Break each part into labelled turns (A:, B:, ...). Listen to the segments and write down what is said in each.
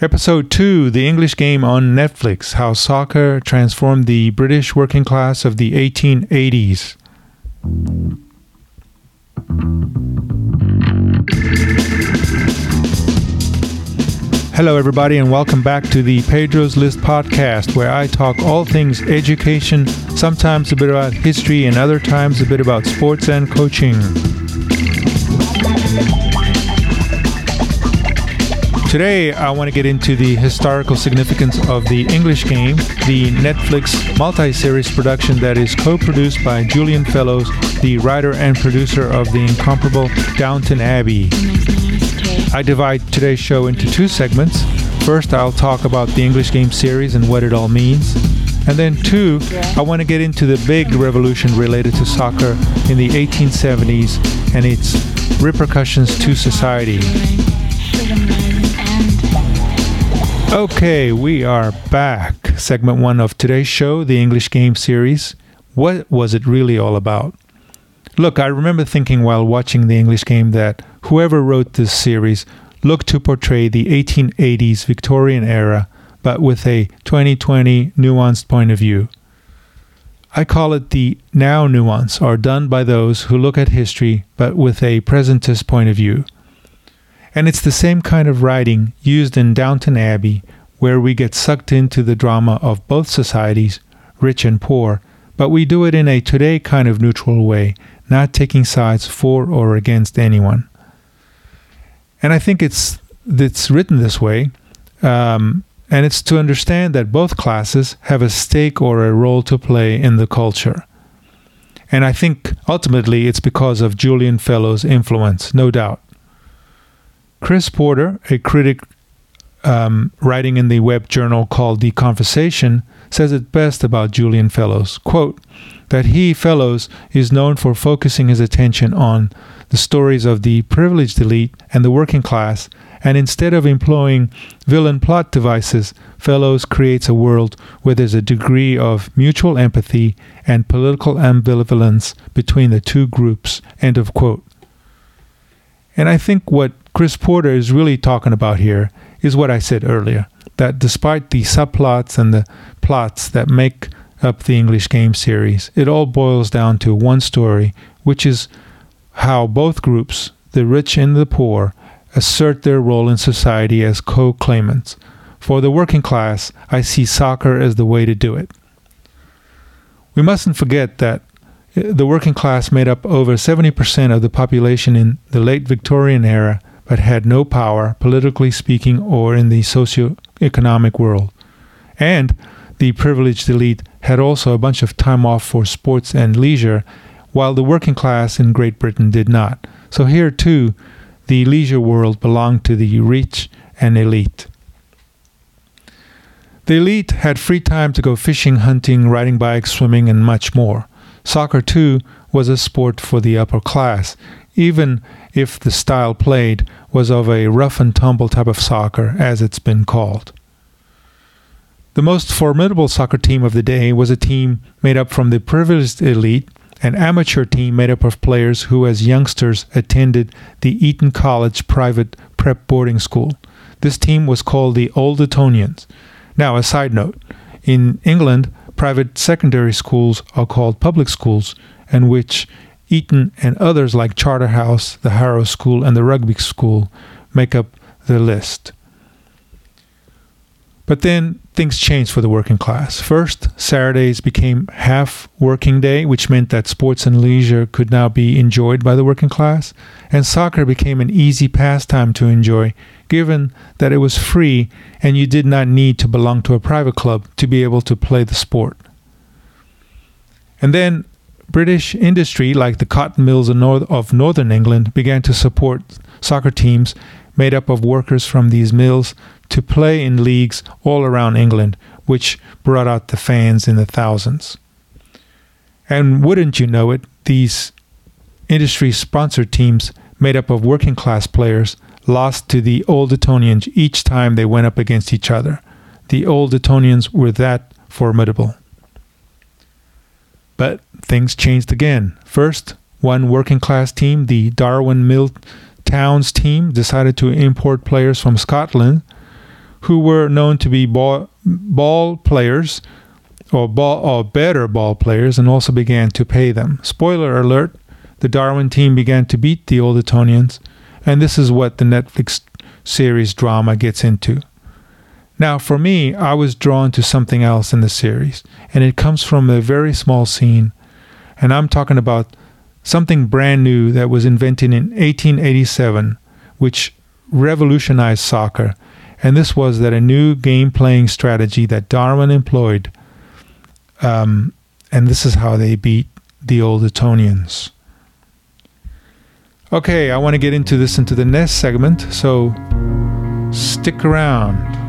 A: Episode 2 The English Game on Netflix How Soccer Transformed the British Working Class of the 1880s. Hello, everybody, and welcome back to the Pedro's List podcast, where I talk all things education, sometimes a bit about history, and other times a bit about sports and coaching. Today, I want to get into the historical significance of the English game, the Netflix multi series production that is co produced by Julian Fellowes, the writer and producer of the incomparable Downton Abbey. I divide today's show into two segments. First, I'll talk about the English game series and what it all means. And then, two, I want to get into the big revolution related to soccer in the 1870s and its repercussions to society. Okay, we are back. Segment one of today's show, the English game series. What was it really all about? Look, I remember thinking while watching the English game that whoever wrote this series looked to portray the 1880s Victorian era, but with a 2020 nuanced point of view. I call it the now nuance, or done by those who look at history but with a presentist point of view. And it's the same kind of writing used in Downton Abbey, where we get sucked into the drama of both societies, rich and poor, but we do it in a today kind of neutral way, not taking sides for or against anyone. And I think it's it's written this way, um, and it's to understand that both classes have a stake or a role to play in the culture. And I think ultimately it's because of Julian Fellowes' influence, no doubt. Chris Porter, a critic um, writing in the web journal called The Conversation, says it best about Julian Fellowes. Quote, that he, Fellowes, is known for focusing his attention on the stories of the privileged elite and the working class, and instead of employing villain plot devices, Fellowes creates a world where there's a degree of mutual empathy and political ambivalence between the two groups. End of quote. And I think what Chris Porter is really talking about here is what I said earlier that despite the subplots and the plots that make up the English game series, it all boils down to one story, which is how both groups, the rich and the poor, assert their role in society as co claimants. For the working class, I see soccer as the way to do it. We mustn't forget that the working class made up over 70% of the population in the late Victorian era, but had no power, politically speaking, or in the socio-economic world. And the privileged elite had also a bunch of time off for sports and leisure, while the working class in Great Britain did not. So here, too, the leisure world belonged to the rich and elite. The elite had free time to go fishing, hunting, riding bikes, swimming, and much more. Soccer, too, was a sport for the upper class, even if the style played was of a rough and tumble type of soccer, as it's been called. The most formidable soccer team of the day was a team made up from the privileged elite, an amateur team made up of players who, as youngsters, attended the Eton College private prep boarding school. This team was called the Old Etonians. Now, a side note in England, private secondary schools are called public schools, and which Eton and others like Charterhouse, the Harrow School, and the Rugby School make up the list. But then things changed for the working class. First, Saturdays became half working day, which meant that sports and leisure could now be enjoyed by the working class, and soccer became an easy pastime to enjoy, given that it was free and you did not need to belong to a private club to be able to play the sport. And then British industry, like the cotton mills of northern England, began to support soccer teams made up of workers from these mills to play in leagues all around England, which brought out the fans in the thousands. And wouldn't you know it, these industry sponsored teams made up of working class players lost to the Old Etonians each time they went up against each other. The Old Etonians were that formidable. But things changed again. First, one working class team, the Darwen Mill Towns team, decided to import players from Scotland who were known to be ball, ball players or ball or better ball players and also began to pay them. Spoiler alert, the Darwen team began to beat the Old Etonians, and this is what the Netflix series drama gets into. Now, for me, I was drawn to something else in the series, and it comes from a very small scene, and I'm talking about something brand new that was invented in 1887, which revolutionized soccer, and this was that a new game playing strategy that Darwen employed, um, and this is how they beat the Old Etonians. Okay, I want to get into this into the next segment, so stick around.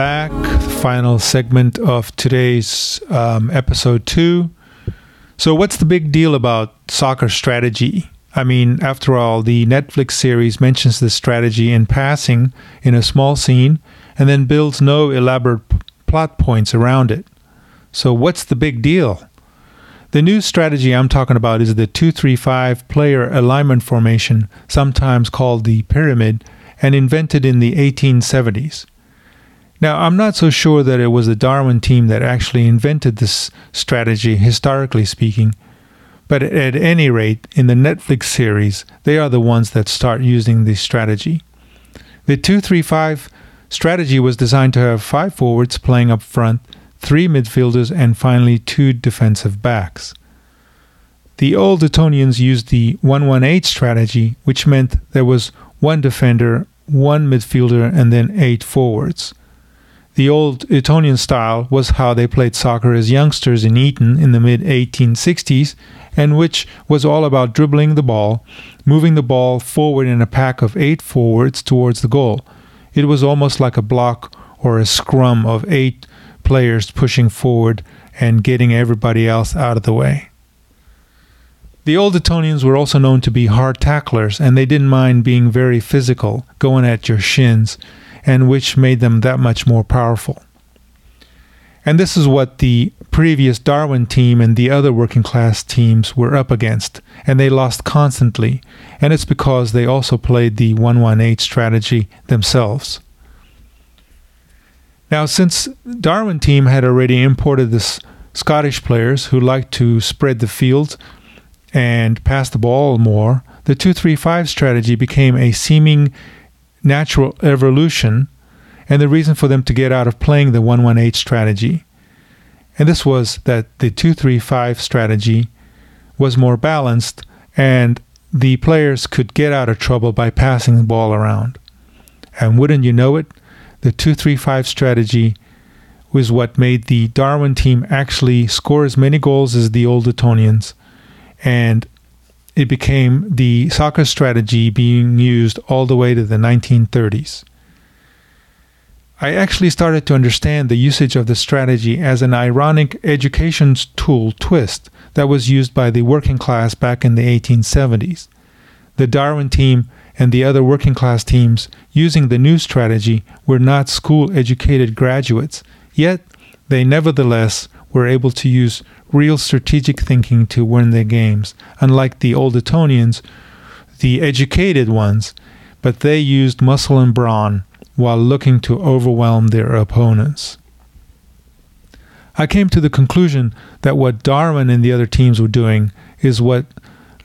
A: Back. Final segment of today's um, episode two. So, what's the big deal about soccer strategy? I mean, after all, the Netflix series mentions this strategy in passing in a small scene and then builds no elaborate p- plot points around it. So, what's the big deal? The new strategy I'm talking about is the 235 player alignment formation, sometimes called the pyramid and invented in the 1870s. Now, I'm not so sure that it was the Darwen team that actually invented this strategy, historically speaking, but at any rate, in the Netflix series, they are the ones that start using this strategy. The 235 strategy was designed to have five forwards playing up front, three midfielders, and finally two defensive backs. The old Etonians used the 118 strategy, which meant there was one defender, one midfielder, and then eight forwards. The old Etonian style was how they played soccer as youngsters in Eton in the mid 1860s, and which was all about dribbling the ball, moving the ball forward in a pack of eight forwards towards the goal. It was almost like a block or a scrum of eight players pushing forward and getting everybody else out of the way. The old Etonians were also known to be hard tacklers, and they didn't mind being very physical, going at your shins, and which made them that much more powerful. And this is what the previous Darwen team and the other working class teams were up against, and they lost constantly, and it's because they also played the 118 strategy themselves. Now, since Darwen team had already imported the Scottish players who liked to spread the field and pass the ball more, the 235 strategy became a seeming natural evolution and the reason for them to get out of playing the 118 strategy. And this was that the 235 strategy was more balanced and the players could get out of trouble by passing the ball around. And wouldn't you know it, the 235 strategy was what made the Darwen team actually score as many goals as the old Etonians and it became the soccer strategy being used all the way to the 1930s. I actually started to understand the usage of the strategy as an ironic education tool twist that was used by the working class back in the 1870s. The Darwen team and the other working class teams using the new strategy were not school educated graduates, yet they nevertheless were able to use real strategic thinking to win their games, unlike the old Etonians, the educated ones, but they used muscle and brawn while looking to overwhelm their opponents. I came to the conclusion that what Darwen and the other teams were doing is what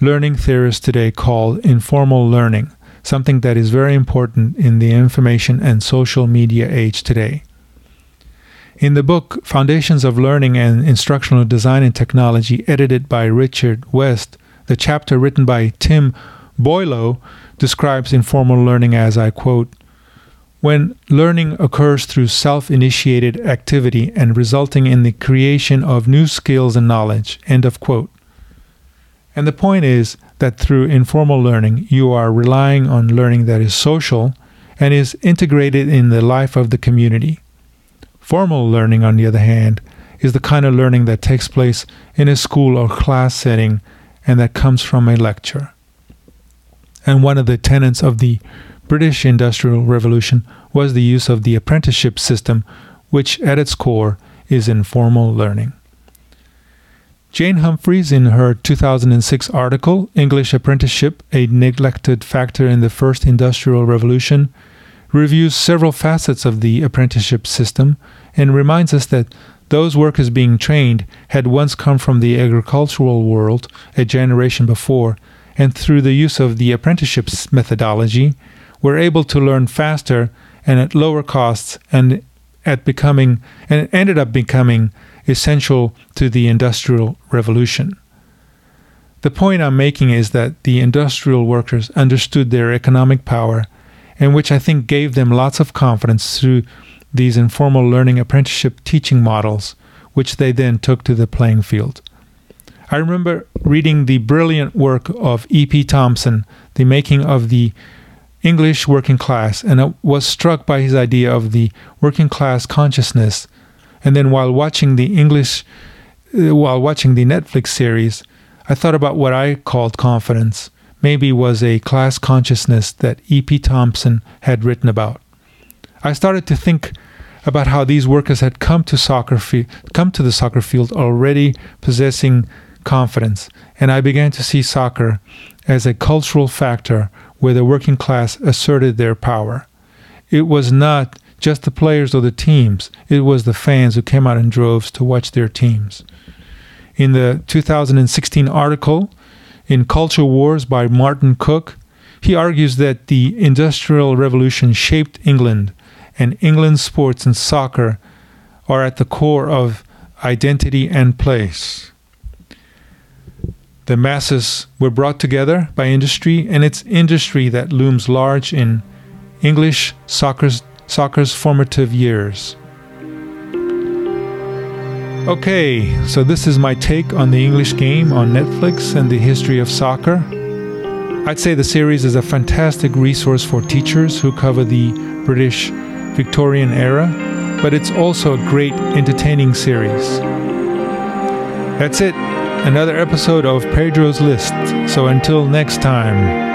A: learning theorists today call informal learning, something that is very important in the information and social media age today. In the book Foundations of Learning and Instructional Design and Technology, edited by Richard West, the chapter written by Tim Boileau describes informal learning as I quote, when learning occurs through self initiated activity and resulting in the creation of new skills and knowledge. End of quote. And the point is that through informal learning, you are relying on learning that is social and is integrated in the life of the community. Formal learning, on the other hand, is the kind of learning that takes place in a school or class setting and that comes from a lecture. And one of the tenets of the British Industrial Revolution was the use of the apprenticeship system, which at its core is informal learning. Jane Humphries, in her 2006 article, English Apprenticeship A Neglected Factor in the First Industrial Revolution, reviews several facets of the apprenticeship system and reminds us that those workers being trained had once come from the agricultural world a generation before, and through the use of the apprenticeship methodology, were able to learn faster and at lower costs and at becoming and ended up becoming essential to the industrial revolution. The point I'm making is that the industrial workers understood their economic power and which I think gave them lots of confidence through these informal learning apprenticeship teaching models which they then took to the playing field. I remember reading the brilliant work of E.P. Thompson, The Making of the English working class, and I was struck by his idea of the working class consciousness. And then while watching the English, uh, while watching the Netflix series, I thought about what I called confidence. Maybe was a class consciousness that E.P. Thompson had written about. I started to think about how these workers had come to soccer fi- come to the soccer field already possessing confidence, and I began to see soccer as a cultural factor where the working class asserted their power. It was not just the players or the teams, it was the fans who came out in droves to watch their teams. In the 2016 article in Culture Wars by Martin Cook, he argues that the Industrial Revolution shaped England, and England's sports and soccer are at the core of identity and place. The masses were brought together by industry, and it's industry that looms large in English soccer's, soccer's formative years. Okay, so this is my take on the English game on Netflix and the history of soccer. I'd say the series is a fantastic resource for teachers who cover the British Victorian era, but it's also a great entertaining series. That's it another episode of Pedro's List. So until next time.